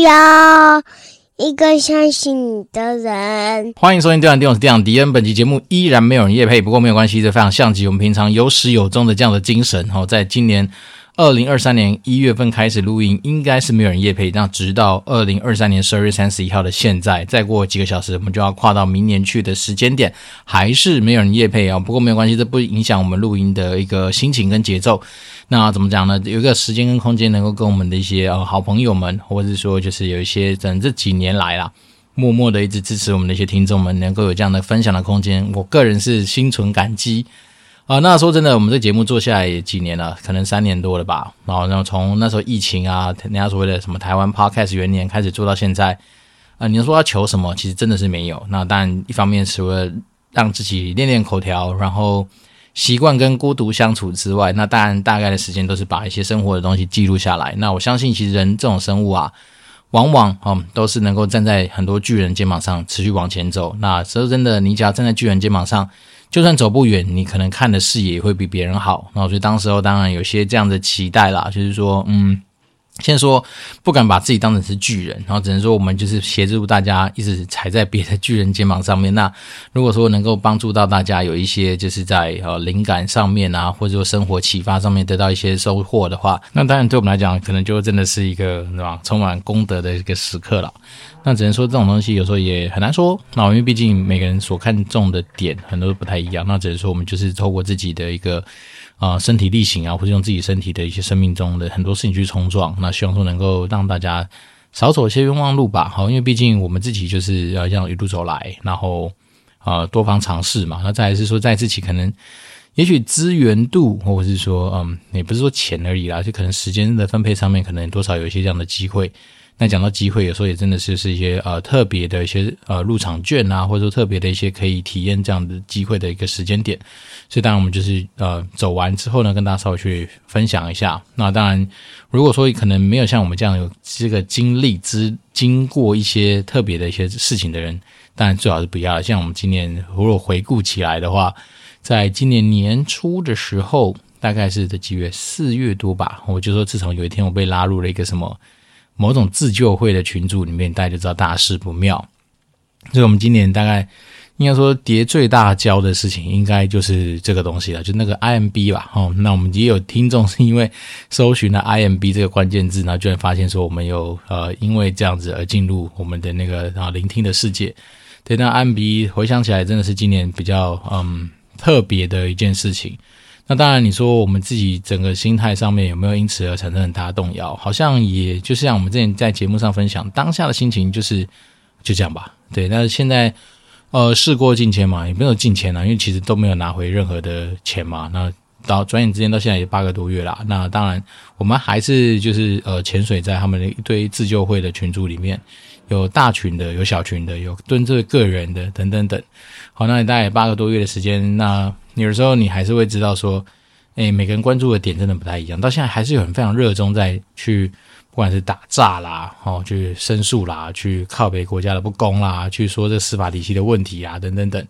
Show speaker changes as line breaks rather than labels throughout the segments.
要一个相信你的人。
欢迎收听《电玩店》，我是店长迪恩。本期节目依然没有人夜配，不过没有关系，这非常像极我们平常有始有终的这样的精神。好，在今年。二零二三年一月份开始录音，应该是没有人夜配。那直到二零二三年十二月三十一号的现在，再过几个小时，我们就要跨到明年去的时间点，还是没有人夜配啊。不过没有关系，这不影响我们录音的一个心情跟节奏。那怎么讲呢？有一个时间跟空间，能够跟我们的一些呃好朋友们，或者说就是有一些整这几年来啦，默默的一直支持我们的一些听众们，能够有这样的分享的空间，我个人是心存感激。啊，那说真的，我们这节目做下来也几年了，可能三年多了吧。然后，然后从那时候疫情啊，人家所谓的什么台湾 Podcast 元年开始做到现在，啊，你要说要求什么，其实真的是没有。那当然，一方面除了让自己练练口条，然后习惯跟孤独相处之外，那当然大概的时间都是把一些生活的东西记录下来。那我相信，其实人这种生物啊，往往啊都是能够站在很多巨人肩膀上持续往前走。那说真的，你只要站在巨人肩膀上。就算走不远，你可能看的视野也会比别人好。那，所以当时候当然有些这样的期待啦，就是说，嗯。先说不敢把自己当成是巨人，然后只能说我们就是协助大家一直踩在别的巨人肩膀上面。那如果说能够帮助到大家有一些就是在呃灵感上面啊，或者说生活启发上面得到一些收获的话，那当然对我们来讲，可能就真的是一个对吧，充满功德的一个时刻了。那只能说这种东西有时候也很难说，那因为毕竟每个人所看重的点很多都不太一样。那只能说我们就是透过自己的一个。啊，身体力行啊，或者用自己身体的一些生命中的很多事情去冲撞，那希望说能够让大家少走一些冤枉路吧。好，因为毕竟我们自己就是要这样一路走来，然后啊多方尝试嘛。那再来是说，在自己可能也许资源度，或者是说嗯，也不是说钱而已啦，就可能时间的分配上面，可能多少有一些这样的机会。那讲到机会，有时候也真的是是一些呃特别的一些呃入场券啊，或者说特别的一些可以体验这样的机会的一个时间点。所以当然我们就是呃走完之后呢，跟大家稍微去分享一下。那当然，如果说可能没有像我们这样有这个经历之经过一些特别的一些事情的人，当然最好是不要。像我们今年如果回顾起来的话，在今年年初的时候，大概是这几月四月多吧，我就说自从有一天我被拉入了一个什么。某种自救会的群组里面，大家就知道大事不妙。所以，我们今年大概应该说跌最大跤的事情，应该就是这个东西了，就那个 IMB 吧。哦，那我们也有听众是因为搜寻了 IMB 这个关键字，然后居然发现说我们有呃因为这样子而进入我们的那个啊聆听的世界。对，那 IMB 回想起来，真的是今年比较嗯特别的一件事情。那当然，你说我们自己整个心态上面有没有因此而产生很大的动摇？好像也就是像我们之前在节目上分享，当下的心情就是就这样吧。对，但是现在呃事过境迁嘛，也没有境迁了，因为其实都没有拿回任何的钱嘛。那到转眼之间到现在也八个多月了。那当然，我们还是就是呃潜水在他们的一堆自救会的群组里面，有大群的，有小群的，有蹲这个人的等等等。好，那你大概八个多月的时间，那。有的时候你还是会知道说，诶，每个人关注的点真的不太一样。到现在还是有人非常热衷在去，不管是打诈啦，哦，去申诉啦，去靠北国家的不公啦，去说这司法体系的问题啊，等等等。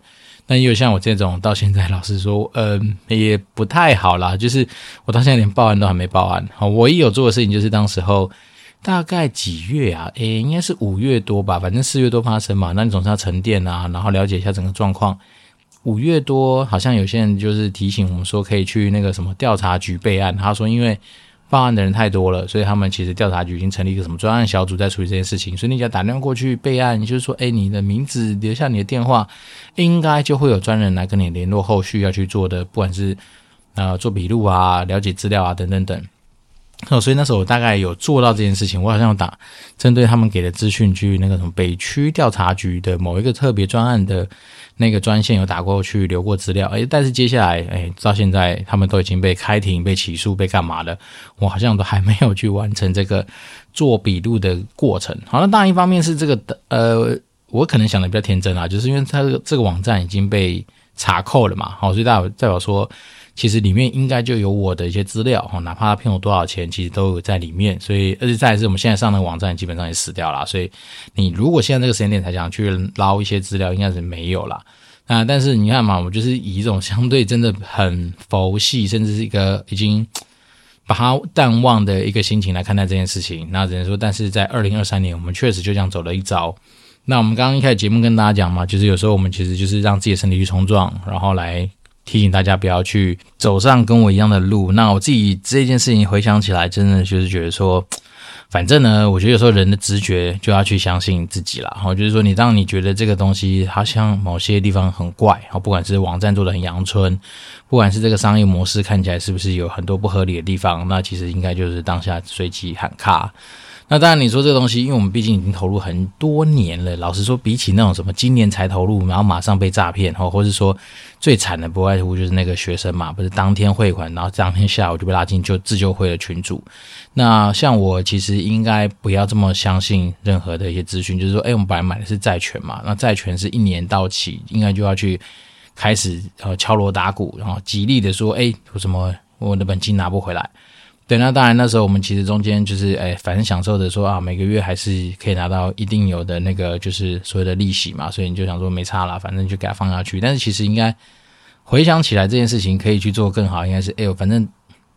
那也有像我这种，到现在老实说，嗯，也不太好啦。就是我到现在连报案都还没报案。好，唯一有做的事情就是当时候大概几月啊？诶，应该是五月多吧，反正四月多发生嘛。那你总是要沉淀啊，然后了解一下整个状况。五月多，好像有些人就是提醒我们说，可以去那个什么调查局备案。他说，因为报案的人太多了，所以他们其实调查局已经成立一个什么专案小组在处理这件事情。所以你只要打电话过去备案，就是说，哎，你的名字留下你的电话，应该就会有专人来跟你联络后续要去做的，不管是呃做笔录啊、了解资料啊等等等。哦，所以那时候我大概有做到这件事情，我好像打针对他们给的资讯去那个什么北区调查局的某一个特别专案的。那个专线有打过去留过资料，诶，但是接下来，诶，到现在他们都已经被开庭、被起诉、被干嘛了，我好像都还没有去完成这个做笔录的过程。好，那当然一方面是这个，呃，我可能想的比较天真啊，就是因为他这个这个网站已经被查扣了嘛，好，所以代表代表说。其实里面应该就有我的一些资料哈，哪怕他骗我多少钱，其实都有在里面。所以，而且再是我们现在上的网站基本上也死掉了。所以，你如果现在这个时间点才想去捞一些资料，应该是没有了。那但是你看嘛，我就是以一种相对真的很佛系，甚至是一个已经把它淡忘的一个心情来看待这件事情。那只能说，但是在二零二三年，我们确实就这样走了一遭。那我们刚刚一开始节目跟大家讲嘛，就是有时候我们其实就是让自己的身体去冲撞，然后来提醒大家不要去走上跟我一样的路。那我自己这件事情回想起来，真的就是觉得说。反正呢，我觉得有时候人的直觉就要去相信自己啦。哈，就是说，你当你觉得这个东西好像某些地方很怪，哈，不管是网站做的很阳春，不管是这个商业模式看起来是不是有很多不合理的地方，那其实应该就是当下随机喊卡。那当然，你说这个东西，因为我们毕竟已经投入很多年了。老实说，比起那种什么今年才投入，然后马上被诈骗，或或是说最惨的，不外乎就是那个学生嘛，不是当天汇款，然后当天下午就被拉进就自救会的群组。那像我其实应该不要这么相信任何的一些资讯，就是说，哎，我们本来买的是债权嘛，那债权是一年到期，应该就要去开始呃敲锣打鼓，然后极力的说，哎，为什么我的本金拿不回来？对，那当然，那时候我们其实中间就是，哎，反正享受着说啊，每个月还是可以拿到一定有的那个，就是所谓的利息嘛，所以你就想说没差啦，反正就给它放下去。但是其实应该回想起来，这件事情可以去做更好，应该是，哎呦，反正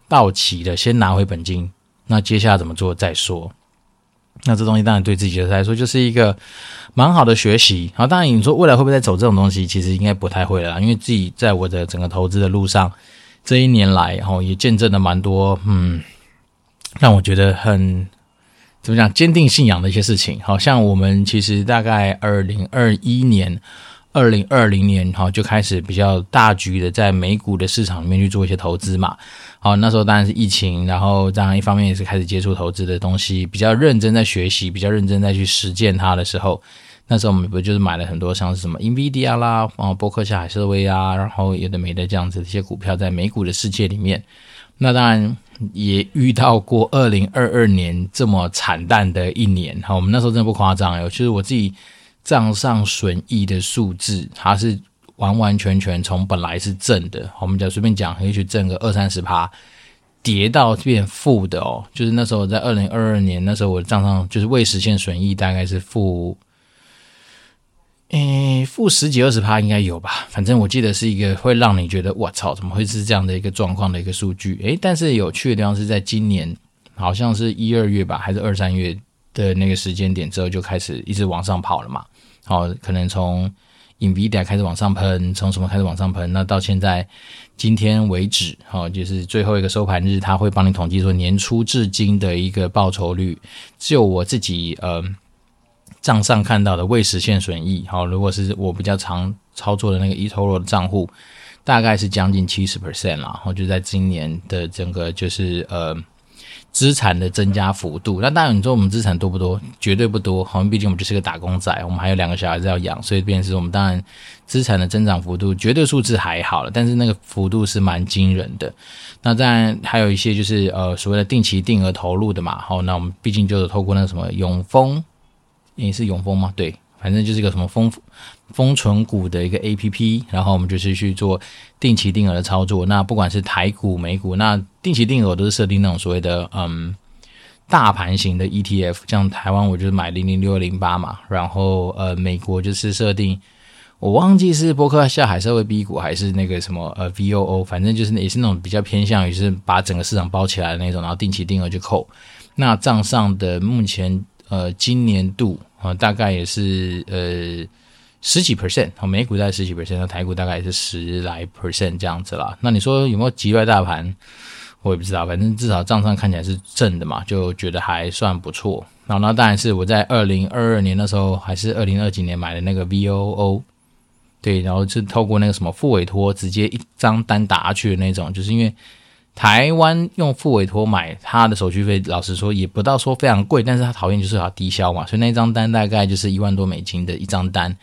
到期了，先拿回本金，那接下来怎么做再说。那这东西当然对自己来说就是一个蛮好的学习。好，当然你说未来会不会再走这种东西，其实应该不太会了，因为自己在我的整个投资的路上。这一年来，哈，也见证了蛮多，嗯，让我觉得很怎么讲，坚定信仰的一些事情。好像我们其实大概二零二一年、二零二零年，哈，就开始比较大局的在美股的市场里面去做一些投资嘛。好，那时候当然是疫情，然后当然一方面也是开始接触投资的东西，比较认真在学习，比较认真在去实践它的时候。那时候我们不就是买了很多像是什么 NVIDIA 啦，啊，波克夏海瑟威啊，然后有的没的这样子的一些股票，在美股的世界里面，那当然也遇到过二零二二年这么惨淡的一年。哈，我们那时候真的不夸张哟，就是我自己账上损益的数字，它是完完全全从本来是正的，我们就随便讲，也许挣个二三十趴，跌到变负的哦。就是那时候在二零二二年，那时候我的账上就是未实现损益大概是负。诶，负十几二十趴应该有吧，反正我记得是一个会让你觉得我操，怎么会是这样的一个状况的一个数据？诶，但是有趣的地方是在今年，好像是一二月吧，还是二三月的那个时间点之后就开始一直往上跑了嘛。好，可能从 NVIDIA 开始往上喷，从什么开始往上喷？那到现在今天为止，好，就是最后一个收盘日，他会帮你统计说年初至今的一个报酬率。就我自己，呃。账上看到的未实现损益，好，如果是我比较常操作的那个 eToro 的账户，大概是将近七十 percent 啦，然后就在今年的整个就是呃资产的增加幅度。那当然你说我们资产多不多？绝对不多，好像毕竟我们就是个打工仔，我们还有两个小孩子要养，所以便是我们当然资产的增长幅度绝对数字还好了，但是那个幅度是蛮惊人的。那当然还有一些就是呃所谓的定期定额投入的嘛，好，那我们毕竟就是透过那个什么永丰。也是永丰吗？对，反正就是一个什么丰丰存股的一个 APP，然后我们就是去做定期定额的操作。那不管是台股、美股，那定期定额都是设定那种所谓的嗯大盘型的 ETF，像台湾我就是买零零六二零八嘛，然后呃美国就是设定我忘记是波克夏海社会 B 股还是那个什么呃 VOO，反正就是也是那种比较偏向于是把整个市场包起来的那种，然后定期定额就扣。那账上的目前。呃，今年度啊、呃，大概也是呃十几 percent，好，美股在十几 percent，那台股大概也是十来 percent 这样子啦。那你说有没有击败大盘？我也不知道，反正至少账上看起来是正的嘛，就觉得还算不错。然后那当然是我在二零二二年的时候，还是二零二几年买的那个 VOO，对，然后是透过那个什么复委托，直接一张单打去的那种，就是因为。台湾用付委托买，他的手续费老实说也不到说非常贵，但是他讨厌就是要低消嘛，所以那张单大概就是一万多美金的一张单，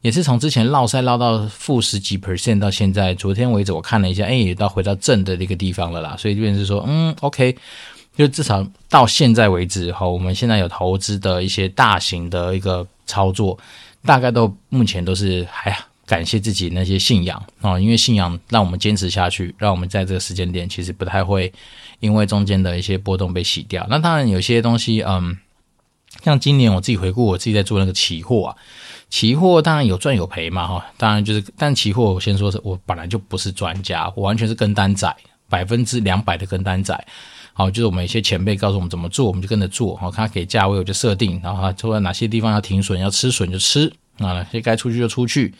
也是从之前落赛落到负十几 percent 到现在，昨天为止我看了一下，哎，也到回到正的那个地方了啦，所以这边是说，嗯，OK，就至少到现在为止哈，我们现在有投资的一些大型的一个操作，大概都目前都是还好。感谢自己那些信仰啊，因为信仰让我们坚持下去，让我们在这个时间点其实不太会因为中间的一些波动被洗掉。那当然有些东西，嗯，像今年我自己回顾，我自己在做那个期货啊，期货当然有赚有赔嘛，哈，当然就是，但期货我先说是我本来就不是专家，我完全是跟单仔，百分之两百的跟单仔。好，就是我们一些前辈告诉我们怎么做，我们就跟着做。好，他给价位我就设定，然后他说哪些地方要停损，要吃损就吃，啊，哪些该出去就出去。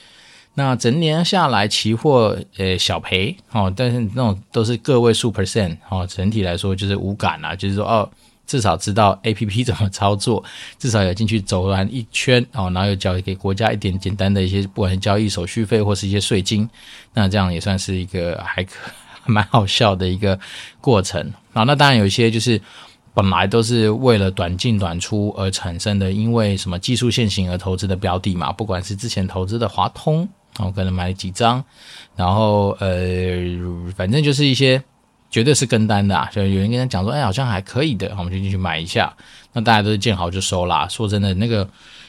那整年下来，期货呃小赔，哦，但是那种都是个位数 percent，哦，整体来说就是无感啦，就是说哦，至少知道 APP 怎么操作，至少有进去走完一圈，哦，然后又交给国家一点简单的一些不管是交易手续费或是一些税金，那这样也算是一个还可 蛮好笑的一个过程。啊，那当然有一些就是本来都是为了短进短出而产生的，因为什么技术线型而投资的标的嘛，不管是之前投资的华通。我可能买了几张，然后呃，反正就是一些绝对是跟单的啊，就有人跟他讲说，哎，好像还可以的，我们就进去买一下。那大家都是见好就收啦。说真的，那个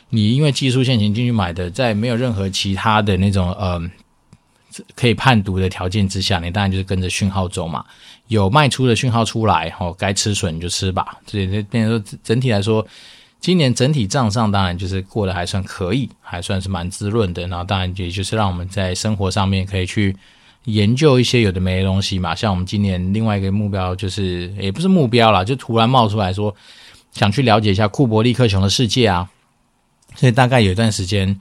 你因为技术线型进去买的，在没有任何其他的那种呃可以判读的条件之下，你当然就是跟着讯号走嘛。有卖出的讯号出来，哦，该吃损你就吃吧。所以这变成说整体来说。今年整体账上当然就是过得还算可以，还算是蛮滋润的。然后当然也就是让我们在生活上面可以去研究一些有的没的东西嘛。像我们今年另外一个目标就是，也不是目标啦，就突然冒出来说想去了解一下库伯利克熊的世界啊。所以大概有一段时间，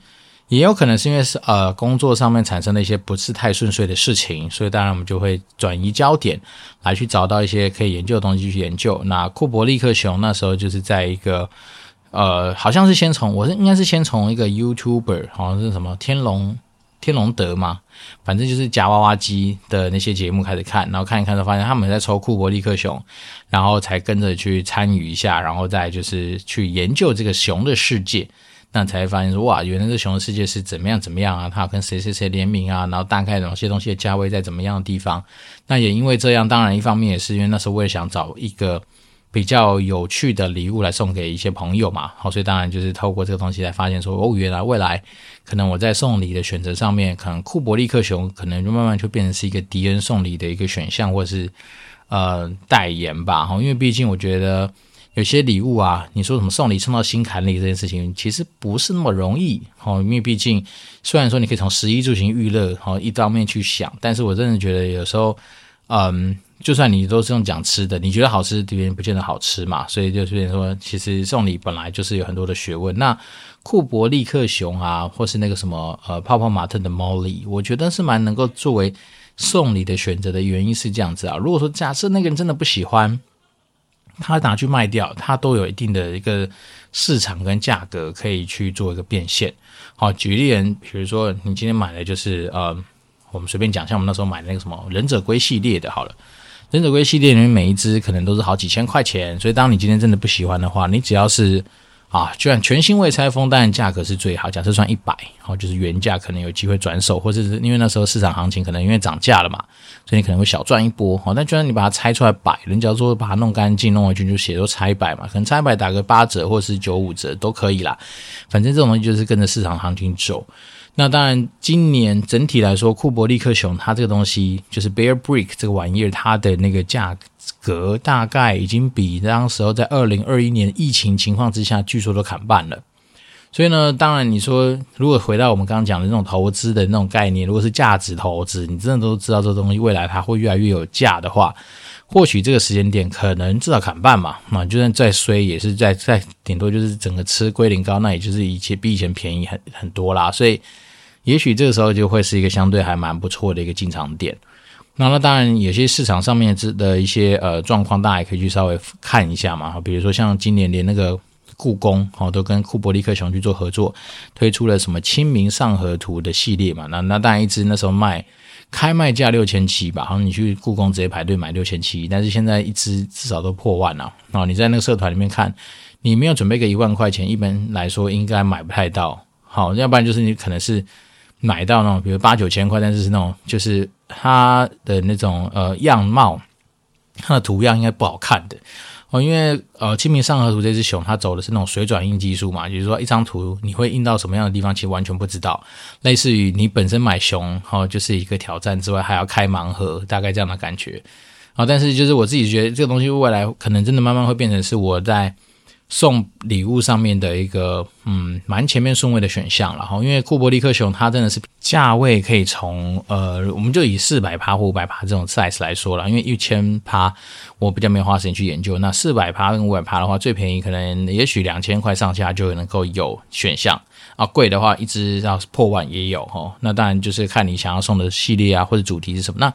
也有可能是因为是呃工作上面产生了一些不是太顺遂的事情，所以当然我们就会转移焦点来去找到一些可以研究的东西去研究。那库伯利克熊那时候就是在一个。呃，好像是先从我是应该是先从一个 YouTuber，好像是什么天龙天龙德嘛，反正就是夹娃娃机的那些节目开始看，然后看一看就发现他们在抽库伯利克熊，然后才跟着去参与一下，然后再就是去研究这个熊的世界，那才发现说哇，原来这熊的世界是怎么样怎么样啊，它跟谁谁谁联名啊，然后大概哪些东西的价位在怎么样的地方，那也因为这样，当然一方面也是因为那时候我也想找一个。比较有趣的礼物来送给一些朋友嘛，好，所以当然就是透过这个东西来发现说，哦，原来未来可能我在送礼的选择上面，可能库伯利克熊可能就慢慢就变成是一个迪恩送礼的一个选项，或者是呃代言吧，哈，因为毕竟我觉得有些礼物啊，你说什么送礼送到心坎里这件事情，其实不是那么容易，哈，因为毕竟虽然说你可以从食衣住行娱乐，好，一方面去想，但是我真的觉得有时候，嗯。就算你都是用讲吃的，你觉得好吃，别人不见得好吃嘛。所以就是说，其实送礼本来就是有很多的学问。那库伯利克熊啊，或是那个什么呃泡泡玛特的 Molly，我觉得是蛮能够作为送礼的选择的原因是这样子啊。如果说假设那个人真的不喜欢，他拿去卖掉，他都有一定的一个市场跟价格可以去做一个变现。好，举例人，比如说你今天买的就是呃，我们随便讲，像我们那时候买那个什么忍者龟系列的，好了。忍者龟系列里面每一只可能都是好几千块钱，所以当你今天真的不喜欢的话，你只要是啊，就算全新未拆封，当然价格是最好。假设算一百，好，就是原价可能有机会转手，或者是因为那时候市场行情可能因为涨价了嘛，所以你可能会小赚一波。好，但就算你把它拆出来摆，人家说把它弄干净弄回去就写说拆摆嘛，可能拆摆打个八折或是九五折都可以啦。反正这种东西就是跟着市场行情走。那当然，今年整体来说，库伯利克熊它这个东西就是 Bear Brick 这个玩意儿，它的那个价格大概已经比当时候在二零二一年疫情情况之下，据说都砍半了。所以呢，当然你说，如果回到我们刚刚讲的那种投资的那种概念，如果是价值投资，你真的都知道这东西未来它会越来越有价的话，或许这个时间点可能至少砍半嘛。那就算再衰，也是在在顶多就是整个吃归零高，那也就是以前比以前便宜很很多啦。所以。也许这个时候就会是一个相对还蛮不错的一个进场点。那那当然，有些市场上面的一些呃状况，大家也可以去稍微看一下嘛。比如说像今年连那个故宫哦，都跟库伯利克熊去做合作，推出了什么《清明上河图》的系列嘛。那那当然一只那时候卖开卖价六千七吧，好像你去故宫直接排队买六千七，但是现在一只至少都破万了。哦，你在那个社团里面看，你没有准备个一万块钱，一般来说应该买不太到。好，要不然就是你可能是。买到那种，比如八九千块，但是是那种，就是它的那种呃样貌，它的图样应该不好看的哦，因为呃《清明上河图》这只熊，它走的是那种水转印技术嘛，就是说一张图你会印到什么样的地方，其实完全不知道。类似于你本身买熊，哦，就是一个挑战之外，还要开盲盒，大概这样的感觉啊。但是就是我自己觉得这个东西未来可能真的慢慢会变成是我在。送礼物上面的一个嗯蛮前面顺位的选项了哈，因为库伯利克熊它真的是价位可以从呃我们就以四百趴或五百趴这种 size 来说了，因为一千趴我比较没有花时间去研究，那四百趴跟五百趴的话，最便宜可能也许两千块上下就能够有选项啊，贵的话一直要破万也有哈，那当然就是看你想要送的系列啊或者主题是什么，那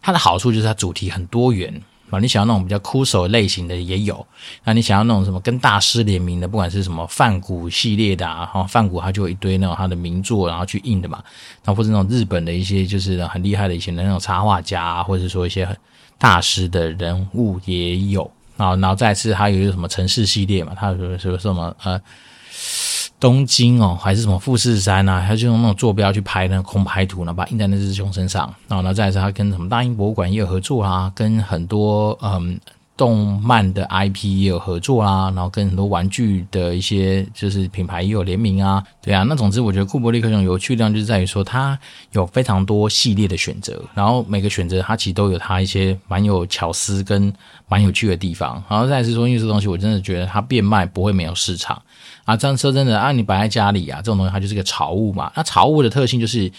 它的好处就是它主题很多元。啊，你想要那种比较酷手类型的也有，那你想要那种什么跟大师联名的，不管是什么梵谷系列的啊，哈，梵谷他就有一堆那种他的名作，然后去印的嘛，然后或者那种日本的一些就是很厉害的以前的那种插画家，或者说一些很大师的人物也有，然后然后再次还有一个什么城市系列嘛，他说说说什么呃。东京哦，还是什么富士山啊？他就用那种坐标去拍那空拍图，然后把印在那只熊身上。然后呢，再是他跟什么大英博物馆也有合作啊，跟很多嗯动漫的 IP 也有合作啦，然后跟很多玩具的一些就是品牌也有联名啊。对啊，那总之我觉得库伯利克熊有趣的地方就是在于说它有非常多系列的选择，然后每个选择它其实都有它一些蛮有巧思跟蛮有趣的地方。然后再是说，因为这东西我真的觉得它变卖不会没有市场。啊，这样说真的啊，你摆在家里啊，这种东西它就是个潮物嘛。那潮物的特性就是，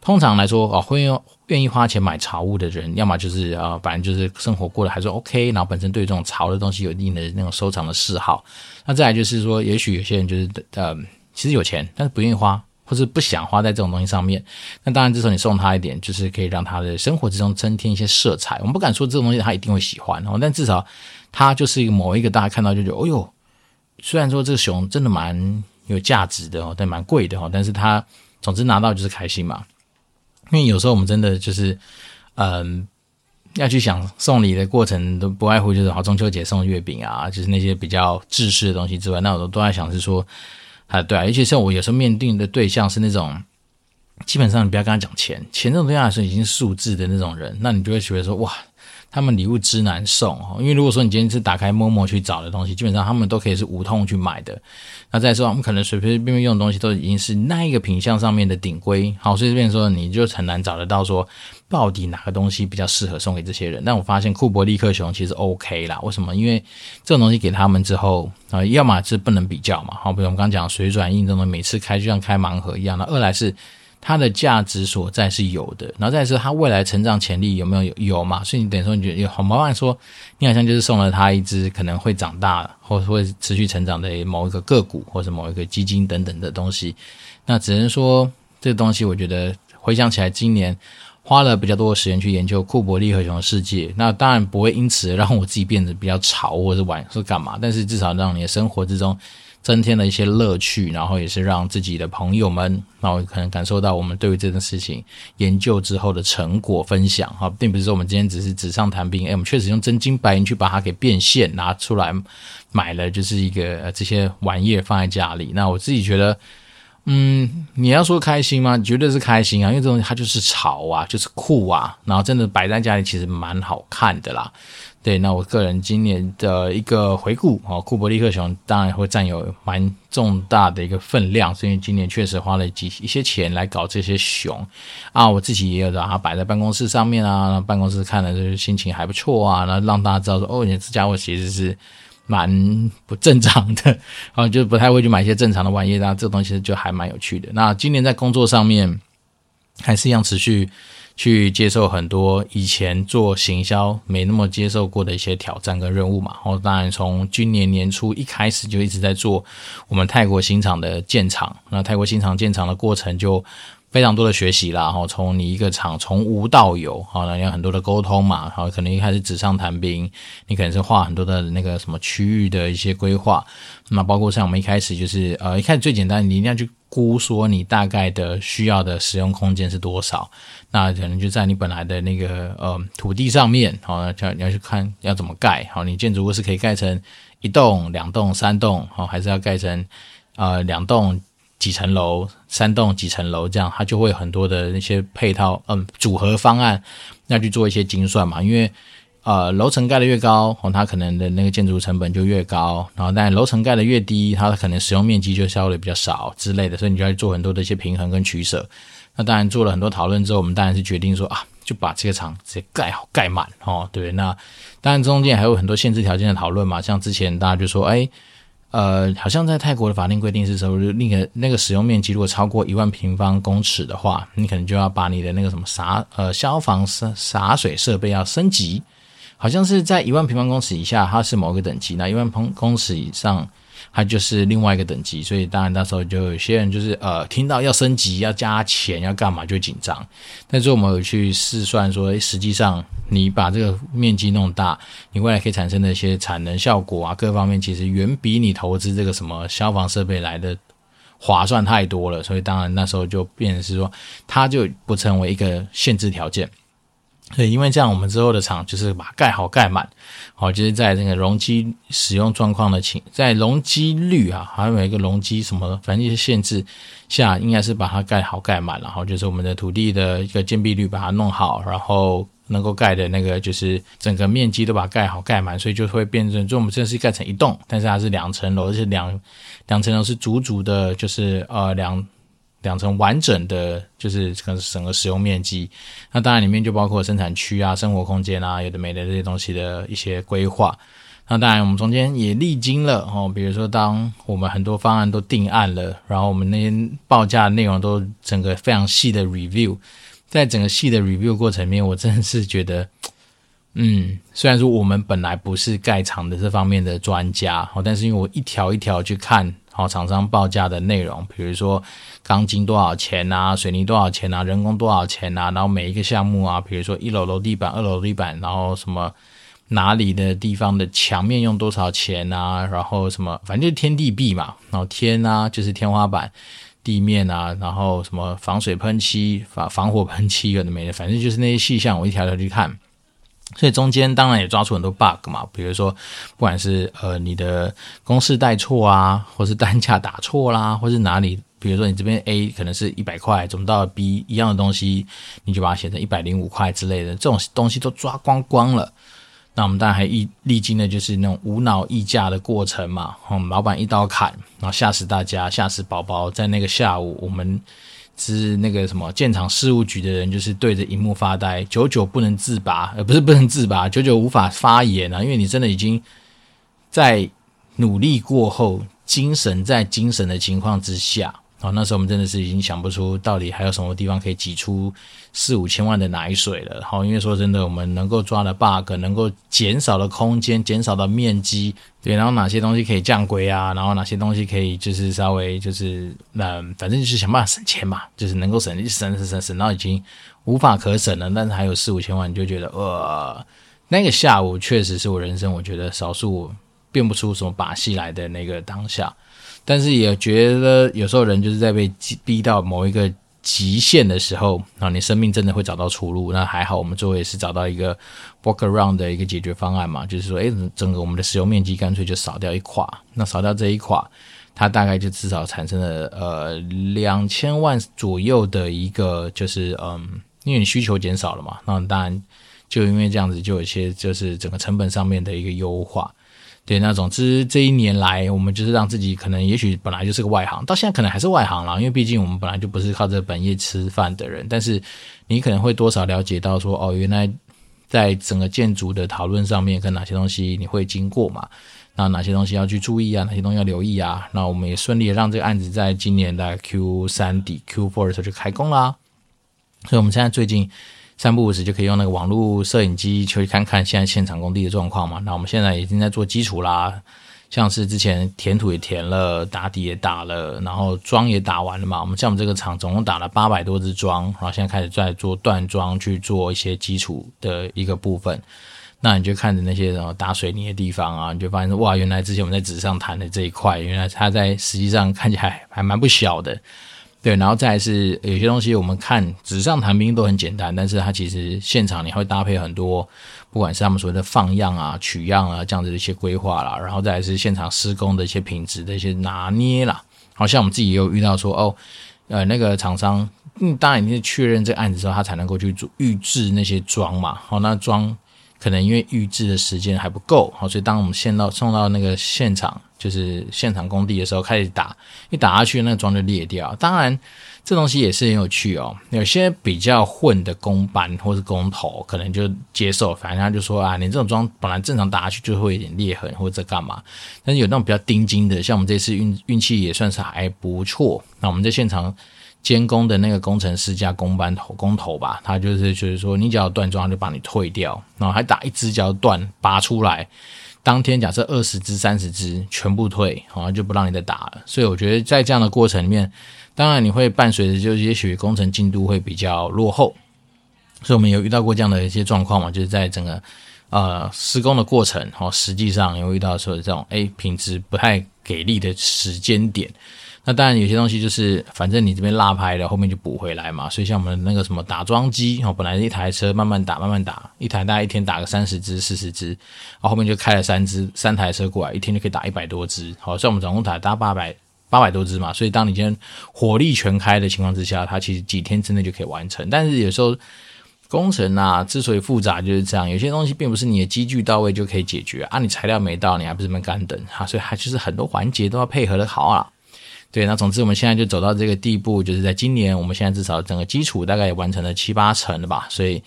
通常来说啊，会用愿意花钱买潮物的人，要么就是啊，反正就是生活过得还是 OK，然后本身对这种潮的东西有一定的那种收藏的嗜好。那再来就是说，也许有些人就是呃，其实有钱，但是不愿意花，或是不想花在这种东西上面。那当然，这时候你送他一点，就是可以让他的生活之中增添一些色彩。我们不敢说这种东西他一定会喜欢哦，但至少他就是一个某一个大家看到就觉得，哦哟。虽然说这个熊真的蛮有价值的哦，但蛮贵的哦，但是它总之拿到就是开心嘛。因为有时候我们真的就是，嗯，要去想送礼的过程，都不外乎就是好中秋节送月饼啊，就是那些比较制式的东西之外，那我都都在想是说，啊对啊，而且像我有时候面对的对象是那种，基本上你不要跟他讲钱，钱这种对象来说已经数字的那种人，那你就会觉得说哇。他们礼物之难送哦，因为如果说你今天是打开 Momo 去找的东西，基本上他们都可以是无痛去买的。那再说，我们可能随随便便用的东西都已经是那一个品相上面的顶规，好，所以这边说你就很难找得到说到底哪个东西比较适合送给这些人。但我发现库伯利克熊其实 OK 啦，为什么？因为这种东西给他们之后啊，要么是不能比较嘛，好，比如我们刚刚讲水转印这种，每次开就像开盲盒一样那。二来是。它的价值所在是有的，然后再是它未来成长潜力有没有有嘛？所以你等于说你觉得有好麻烦，说你好像就是送了他一只可能会长大或者会持续成长的某一个个股或者某一个基金等等的东西，那只能说这个东西我觉得回想起来，今年花了比较多的时间去研究库伯利和熊的世界，那当然不会因此让我自己变得比较潮或者是玩是干嘛，但是至少让你的生活之中。增添了一些乐趣，然后也是让自己的朋友们，然后可能感受到我们对于这件事情研究之后的成果分享哈，并不是说我们今天只是纸上谈兵，诶，我们确实用真金白银去把它给变现拿出来买了，就是一个这些玩意儿放在家里。那我自己觉得，嗯，你要说开心吗？绝对是开心啊，因为这东西它就是潮啊，就是酷啊，然后真的摆在家里其实蛮好看的啦。对，那我个人今年的一个回顾啊，库伯利克熊当然会占有蛮重大的一个分量，所以今年确实花了几一些钱来搞这些熊啊，我自己也有把它摆在办公室上面啊，办公室看了就是心情还不错啊，然后让大家知道说，哦，你这家伙其实是蛮不正常的啊，就不太会去买一些正常的玩意，那这东西就还蛮有趣的。那今年在工作上面还是一样持续。去接受很多以前做行销没那么接受过的一些挑战跟任务嘛，然后当然从今年年初一开始就一直在做我们泰国新厂的建厂，那泰国新厂建厂的过程就非常多的学习啦，然后从你一个厂从无到有，好，那有很多的沟通嘛，好，可能一开始纸上谈兵，你可能是画很多的那个什么区域的一些规划，那包括像我们一开始就是呃一开始最简单，你一定要去估说你大概的需要的使用空间是多少。那可能就在你本来的那个呃土地上面，好，要你要去看要怎么盖，好，你建筑物是可以盖成一栋、两栋、三栋，好，还是要盖成呃两栋几层楼、三栋几层楼这样，它就会有很多的那些配套，嗯，组合方案要去做一些精算嘛，因为呃楼层盖得越高，哦，它可能的那个建筑成本就越高，然后但楼层盖得越低，它可能使用面积就稍微比较少之类的，所以你就要做很多的一些平衡跟取舍。那当然做了很多讨论之后，我们当然是决定说啊，就把这个厂直接盖好盖满哦。对，那当然中间还有很多限制条件的讨论嘛，像之前大家就说，哎，呃，好像在泰国的法令规定是说，那个 那个使用面积如果超过一万平方公尺的话，你可能就要把你的那个什么洒呃消防洒洒水设备要升级。好像是在一万平方公尺以下，它是某个等级；那一万平公尺以上，它就是另外一个等级。所以当然那时候就有些人就是呃，听到要升级、要加钱、要干嘛就紧张。但是我们有去试算说，实际上你把这个面积弄大，你未来可以产生的一些产能效果啊，各方面其实远比你投资这个什么消防设备来的划算太多了。所以当然那时候就变成是说，它就不成为一个限制条件。对，因为这样，我们之后的厂就是把盖好盖满，好，就是在那个容积使用状况的情，在容积率啊，还有一个容积什么，反正一些限制下，应该是把它盖好盖满，然后就是我们的土地的一个建蔽率把它弄好，然后能够盖的那个就是整个面积都把它盖好盖满，所以就会变成，就我们这是盖成一栋，但是它是两层楼，而且两两层楼是足足的，就是呃两。两层完整的，就是整个整个使用面积。那当然里面就包括生产区啊、生活空间啊，有的没的这些东西的一些规划。那当然我们中间也历经了哦，比如说当我们很多方案都定案了，然后我们那些报价内容都整个非常细的 review，在整个细的 review 过程里面，我真的是觉得，嗯，虽然说我们本来不是盖厂的这方面的专家哦，但是因为我一条一条去看。好，厂商报价的内容，比如说钢筋多少钱啊，水泥多少钱啊，人工多少钱啊，然后每一个项目啊，比如说一楼楼地板、二楼楼地板，然后什么哪里的地方的墙面用多少钱啊，然后什么，反正就是天地壁嘛，然后天啊就是天花板、地面啊，然后什么防水喷漆、防防火喷漆有的没的，反正就是那些细项，我一条条去看。所以中间当然也抓出很多 bug 嘛，比如说不管是呃你的公式带错啊，或是单价打错啦，或是哪里，比如说你这边 A 可能是一百块，怎么到了 B 一样的东西，你就把它写成一百零五块之类的，这种东西都抓光光了。那我们当然还历历经的就是那种无脑议价的过程嘛，嗯，老板一刀砍，然后吓死大家，吓死宝宝，在那个下午我们。是那个什么建厂事务局的人，就是对着荧幕发呆，久久不能自拔，呃，不是不能自拔，久久无法发言啊，因为你真的已经在努力过后，精神在精神的情况之下。哦，那时候我们真的是已经想不出到底还有什么地方可以挤出四五千万的奶水了。好，因为说真的，我们能够抓的 bug，能够减少的空间，减少的面积，对，然后哪些东西可以降规啊，然后哪些东西可以就是稍微就是嗯反正就是想办法省钱嘛，就是能够省省省省省到已经无法可省了，但是还有四五千万，你就觉得呃，那个下午确实是我人生我觉得少数变不出什么把戏来的那个当下。但是也觉得有时候人就是在被逼到某一个极限的时候，啊，你生命真的会找到出路。那还好，我们最后也是找到一个 work around 的一个解决方案嘛，就是说，诶，整个我们的使用面积干脆就少掉一块。那少掉这一块，它大概就至少产生了呃两千万左右的一个，就是嗯，因为你需求减少了嘛，那当然就因为这样子，就有一些就是整个成本上面的一个优化。对，那总之这一年来，我们就是让自己可能也许本来就是个外行，到现在可能还是外行啦，因为毕竟我们本来就不是靠这本业吃饭的人。但是你可能会多少了解到说，哦，原来在整个建筑的讨论上面，跟哪些东西你会经过嘛？那哪些东西要去注意啊？哪些东西要留意啊？那我们也顺利的让这个案子在今年的 Q 三底 Q four 的时候就开工啦。所以我们现在最近。三不五时就可以用那个网络摄影机去看看现在现场工地的状况嘛。那我们现在已经在做基础啦，像是之前填土也填了，打底也打了，然后桩也打完了嘛。我们像我们这个厂总共打了八百多支桩，然后现在开始在做断桩，去做一些基础的一个部分。那你就看着那些什么打水泥的地方啊，你就发现哇，原来之前我们在纸上谈的这一块，原来它在实际上看起来还蛮不小的。对，然后再来是有些东西，我们看纸上谈兵都很简单，但是它其实现场你会搭配很多，不管是他们所谓的放样啊、取样啊这样子的一些规划啦，然后再来是现场施工的一些品质的一些拿捏啦。好像我们自己也有遇到说，哦，呃，那个厂商，嗯，当然你是确认这个案子之后，他才能够去做预制那些桩嘛。好，那桩可能因为预制的时间还不够，好，所以当我们先到送到那个现场，就是现场工地的时候开始打，一打下去，那个桩就裂掉。当然，这东西也是很有趣哦。有些比较混的工班或是工头，可能就接受，反正他就说啊，你这种桩本来正常打下去就会有点裂痕或者干嘛。但是有那种比较钉金的，像我们这次运运气也算是还不错。那我们在现场。监工的那个工程师加工班头工头吧，他就是就是说，你只要断桩，就把你退掉，然后还打一只脚断拔出来，当天假设二十只三十只全部退，好像就不让你再打了。所以我觉得在这样的过程里面，当然你会伴随着就是也许工程进度会比较落后，所以我们有遇到过这样的一些状况嘛，就是在整个呃施工的过程，哦，实际上有遇到说这种诶品质不太给力的时间点。那当然，有些东西就是反正你这边落拍了，后面就补回来嘛。所以像我们那个什么打桩机哦，本来一台车慢慢打，慢慢打，一台大概一天打个三十只、四十只，然后后面就开了三只三台车过来，一天就可以打一百多只。好，所以我们总共打打八百八百多只嘛。所以当你今天火力全开的情况之下，它其实几天之内就可以完成。但是有时候工程啊，之所以复杂就是这样，有些东西并不是你的机具到位就可以解决啊。你材料没到，你还不是这么干等哈？所以还就是很多环节都要配合的好啊。对，那总之我们现在就走到这个地步，就是在今年，我们现在至少整个基础大概也完成了七八成了吧。所以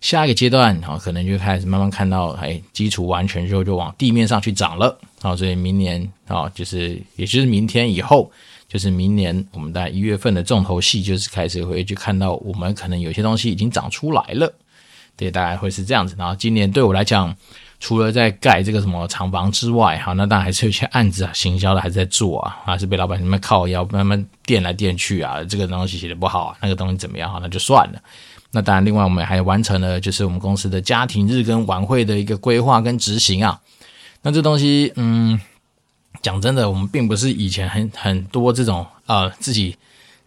下一个阶段，啊，可能就开始慢慢看到，哎，基础完全之后就往地面上去长了。好，所以明年啊，就是也就是明天以后，就是明年我们在一月份的重头戏，就是开始会去看到我们可能有些东西已经长出来了。对，大概会是这样子。然后今年对我来讲。除了在盖这个什么厂房之外，哈，那当然还是有些案子啊，行销的还是在做啊，还是被老板那边靠腰慢慢垫来垫去啊，这个东西写的不好啊，那个东西怎么样哈，那就算了。那当然，另外我们还完成了就是我们公司的家庭日跟晚会的一个规划跟执行啊。那这东西，嗯，讲真的，我们并不是以前很很多这种呃自己。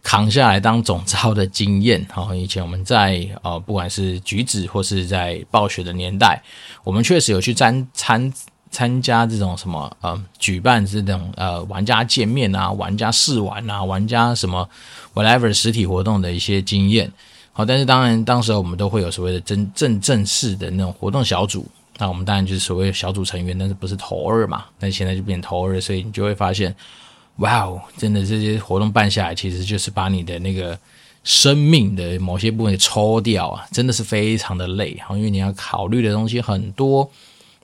扛下来当总召的经验，哈，以前我们在呃，不管是橘子或是在暴雪的年代，我们确实有去参参参加这种什么呃，举办这种呃玩家见面啊、玩家试玩啊、玩家什么 whatever 实体活动的一些经验，好，但是当然当时我们都会有所谓的真正正式的那种活动小组，那我们当然就是所谓小组成员，但是不是头二嘛，那现在就变头二，所以你就会发现。哇哦，真的这些活动办下来，其实就是把你的那个生命的某些部分抽掉啊，真的是非常的累哈，因为你要考虑的东西很多，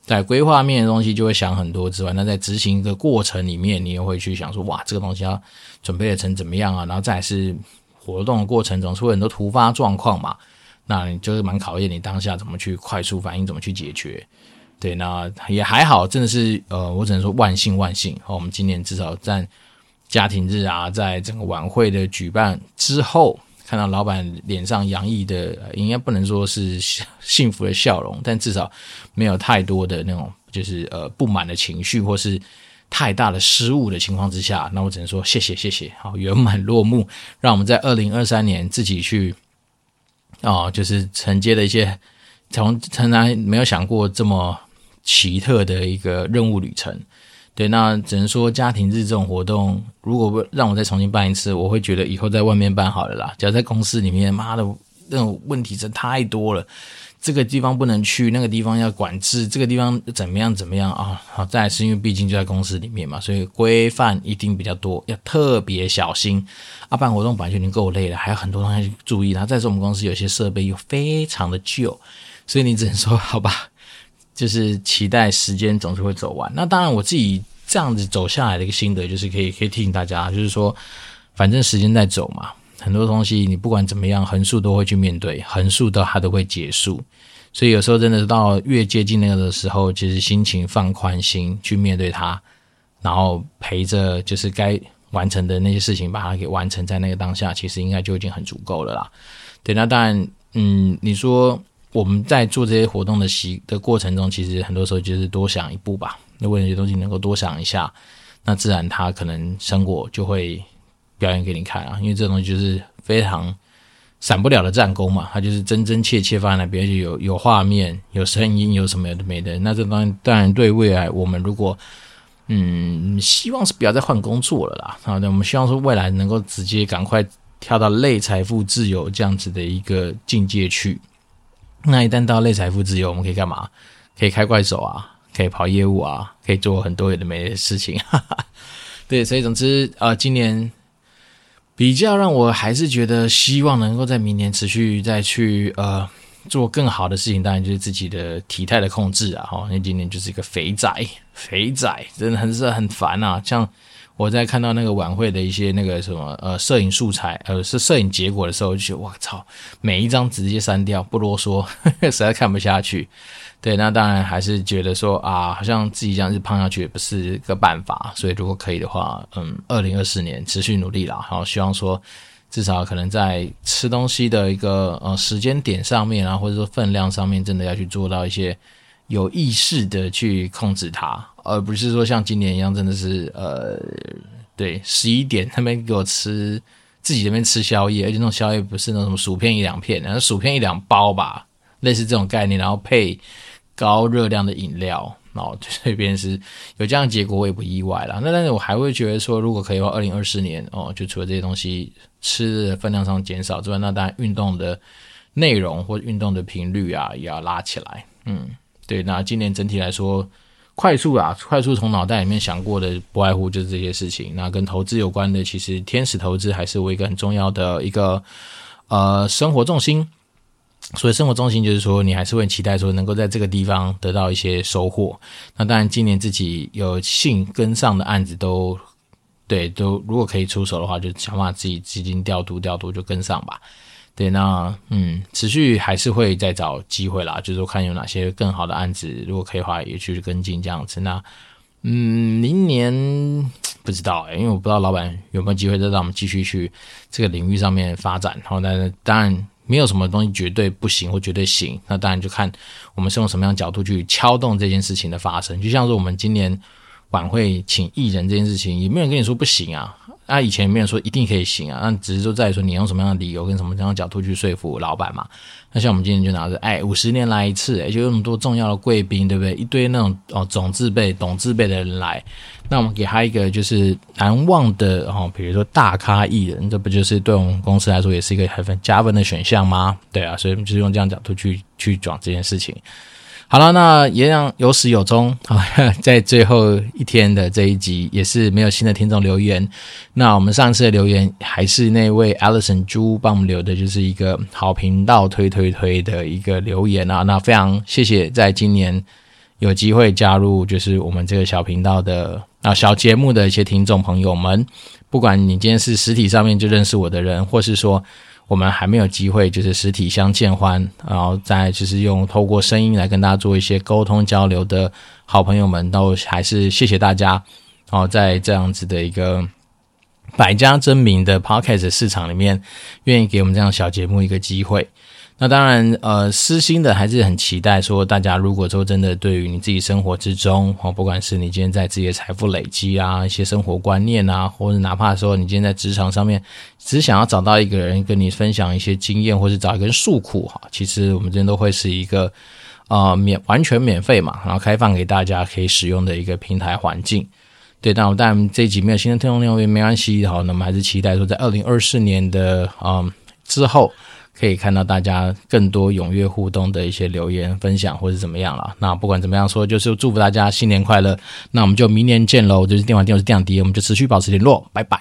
在规划面的东西就会想很多之外，那在执行的过程里面，你也会去想说，哇，这个东西要准备的成怎么样啊？然后再来是活动的过程中出很多突发状况嘛，那你就是蛮考验你当下怎么去快速反应，怎么去解决。对，那也还好，真的是呃，我只能说万幸万幸。好，我们今年至少在家庭日啊，在整个晚会的举办之后，看到老板脸上洋溢的，应该不能说是幸福的笑容，但至少没有太多的那种就是呃不满的情绪，或是太大的失误的情况之下，那我只能说谢谢谢谢。好，圆满落幕，让我们在二零二三年自己去哦，就是承接了一些从从来没有想过这么。奇特的一个任务旅程，对，那只能说家庭日这种活动，如果让我再重新办一次，我会觉得以后在外面办好了啦。只要在公司里面，妈的，那种问题真太多了。这个地方不能去，那个地方要管制，这个地方怎么样怎么样啊？好，再来是因为毕竟就在公司里面嘛，所以规范一定比较多，要特别小心。啊，办活动本来就已经够累了，还有很多东西注意。然后再说我们公司有些设备又非常的旧，所以你只能说好吧。就是期待时间总是会走完。那当然，我自己这样子走下来的一个心得，就是可以可以提醒大家，就是说，反正时间在走嘛，很多东西你不管怎么样，横竖都会去面对，横竖到它都会结束。所以有时候真的是到越接近那个的时候，其实心情放宽心去面对它，然后陪着就是该完成的那些事情，把它给完成在那个当下，其实应该就已经很足够了啦。对，那当然，嗯，你说。我们在做这些活动的习的过程中，其实很多时候就是多想一步吧。那为了这些东西能够多想一下，那自然它可能成果就会表演给你看啊。因为这东西就是非常闪不了的战功嘛，它就是真真切切放在那边，就有有画面、有声音、有什么有的没的。那这当然当然对未来我们如果嗯希望是不要再换工作了啦。好，那我们希望说未来能够直接赶快跳到类财富自由这样子的一个境界去。那一旦到类财富自由，我们可以干嘛？可以开怪手啊，可以跑业务啊，可以做很多有的没的事情。哈哈。对，所以总之，呃，今年比较让我还是觉得希望能够在明年持续再去呃做更好的事情，当然就是自己的体态的控制啊，哈，因为今年就是一个肥仔，肥仔真的很是很烦啊，像。我在看到那个晚会的一些那个什么呃摄影素材呃是摄影结果的时候，就觉得哇操，每一张直接删掉，不啰嗦，呵 呵实在看不下去。对，那当然还是觉得说啊，好像自己这样子胖下去也不是个办法。所以如果可以的话，嗯，二零二四年持续努力啦，好，希望说至少可能在吃东西的一个呃时间点上面啊，或者说分量上面，真的要去做到一些有意识的去控制它。而不是说像今年一样，真的是呃，对，十一点他们给我吃自己这边吃宵夜，而且那种宵夜不是那种什么薯片一两片，然后薯片一两包吧，类似这种概念，然后配高热量的饮料，然后这边是有这样结果，我也不意外啦。那但是我还会觉得说，如果可以的话，二零二四年哦，就除了这些东西吃的分量上减少之外，那当然运动的内容或运动的频率啊，也要拉起来。嗯，对，那今年整体来说。快速啊，快速从脑袋里面想过的不外乎就是这些事情。那跟投资有关的，其实天使投资还是我一个很重要的一个呃生活重心。所以生活重心就是说，你还是会期待说能够在这个地方得到一些收获。那当然，今年自己有幸跟上的案子都对，都如果可以出手的话，就想办法自己资金调度调度就跟上吧。对，那嗯，持续还是会再找机会啦，就是说看有哪些更好的案子，如果可以的话，也去跟进这样子。那嗯，明年不知道诶，因为我不知道老板有没有机会再让我们继续去这个领域上面发展。然后，但是当然没有什么东西绝对不行或绝对行，那当然就看我们是用什么样的角度去敲动这件事情的发生。就像是我们今年晚会请艺人这件事情，也没有人跟你说不行啊。那、以前没有说一定可以行啊，那只是说在于说你用什么样的理由跟什么样的角度去说服老板嘛。那像我们今天就拿着，哎，五十年来一次，哎，就那么多重要的贵宾，对不对？一堆那种哦，总字辈、懂字辈的人来，那我们给他一个就是难忘的哦，比如说大咖艺人，这不就是对我们公司来说也是一个很加分的选项吗？对啊，所以我们就是用这样角度去去讲这件事情。好了，那也让有始有终啊，在最后一天的这一集也是没有新的听众留言。那我们上次的留言还是那位 Alison 猪帮我们留的，就是一个好频道推推推的一个留言啊。那非常谢谢，在今年有机会加入就是我们这个小频道的啊小节目的一些听众朋友们，不管你今天是实体上面就认识我的人，或是说。我们还没有机会，就是实体相见欢，然后再就是用透过声音来跟大家做一些沟通交流的好朋友们，都还是谢谢大家。然后在这样子的一个百家争鸣的 Podcast 市场里面，愿意给我们这样小节目一个机会。那当然，呃，私心的还是很期待说，大家如果说真的对于你自己生活之中，哦，不管是你今天在自己的财富累积啊，一些生活观念啊，或者哪怕说你今天在职场上面，只想要找到一个人跟你分享一些经验，或是找一个人诉苦哈，其实我们这边都会是一个呃免完全免费嘛，然后开放给大家可以使用的一个平台环境。对，但我当然这一集没有新的听众内容也没关系，好，那么还是期待说在二零二四年的嗯之后。可以看到大家更多踊跃互动的一些留言分享，或是怎么样了。那不管怎么样说，就是祝福大家新年快乐。那我们就明年见喽！就是电玩店，我是电玩迪，我们就持续保持联络，拜拜。